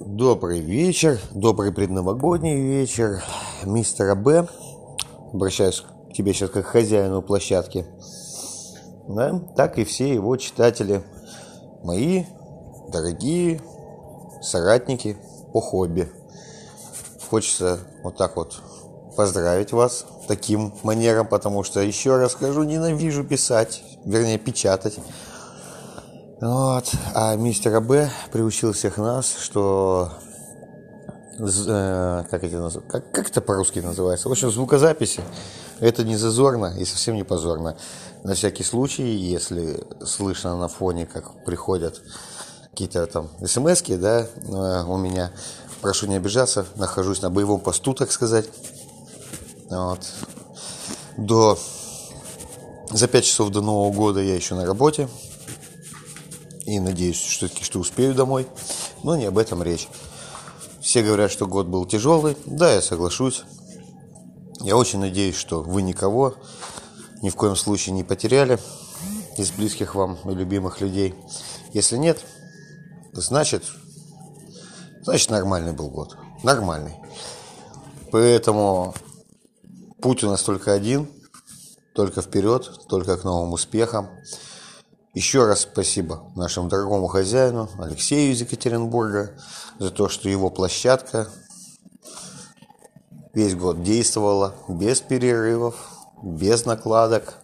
Добрый вечер, добрый предновогодний вечер, мистер Б. Обращаюсь к тебе сейчас как к хозяину площадки. Да? Так и все его читатели, мои дорогие соратники по хобби. Хочется вот так вот поздравить вас таким манером, потому что, еще раз скажу, ненавижу писать, вернее печатать. Вот. А мистер Б приучил всех нас, что э, как, это, как, как это по-русски называется? В общем, звукозаписи это не зазорно и совсем не позорно. На всякий случай, если слышно на фоне, как приходят какие-то там смс да, э, у меня, прошу не обижаться, нахожусь на боевом посту, так сказать. Вот. До... За пять часов до Нового года я еще на работе и надеюсь, что, что успею домой. Но не об этом речь. Все говорят, что год был тяжелый. Да, я соглашусь. Я очень надеюсь, что вы никого ни в коем случае не потеряли из близких вам и любимых людей. Если нет, значит, значит нормальный был год. Нормальный. Поэтому путь у нас только один, только вперед, только к новым успехам. Еще раз спасибо нашему дорогому хозяину Алексею из Екатеринбурга за то, что его площадка весь год действовала без перерывов, без накладок.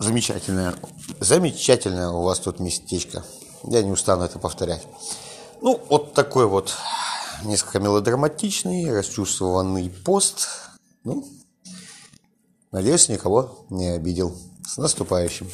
Замечательное, замечательное у вас тут местечко. Я не устану это повторять. Ну, вот такой вот несколько мелодраматичный, расчувствованный пост. Ну, надеюсь, никого не обидел. С наступающим!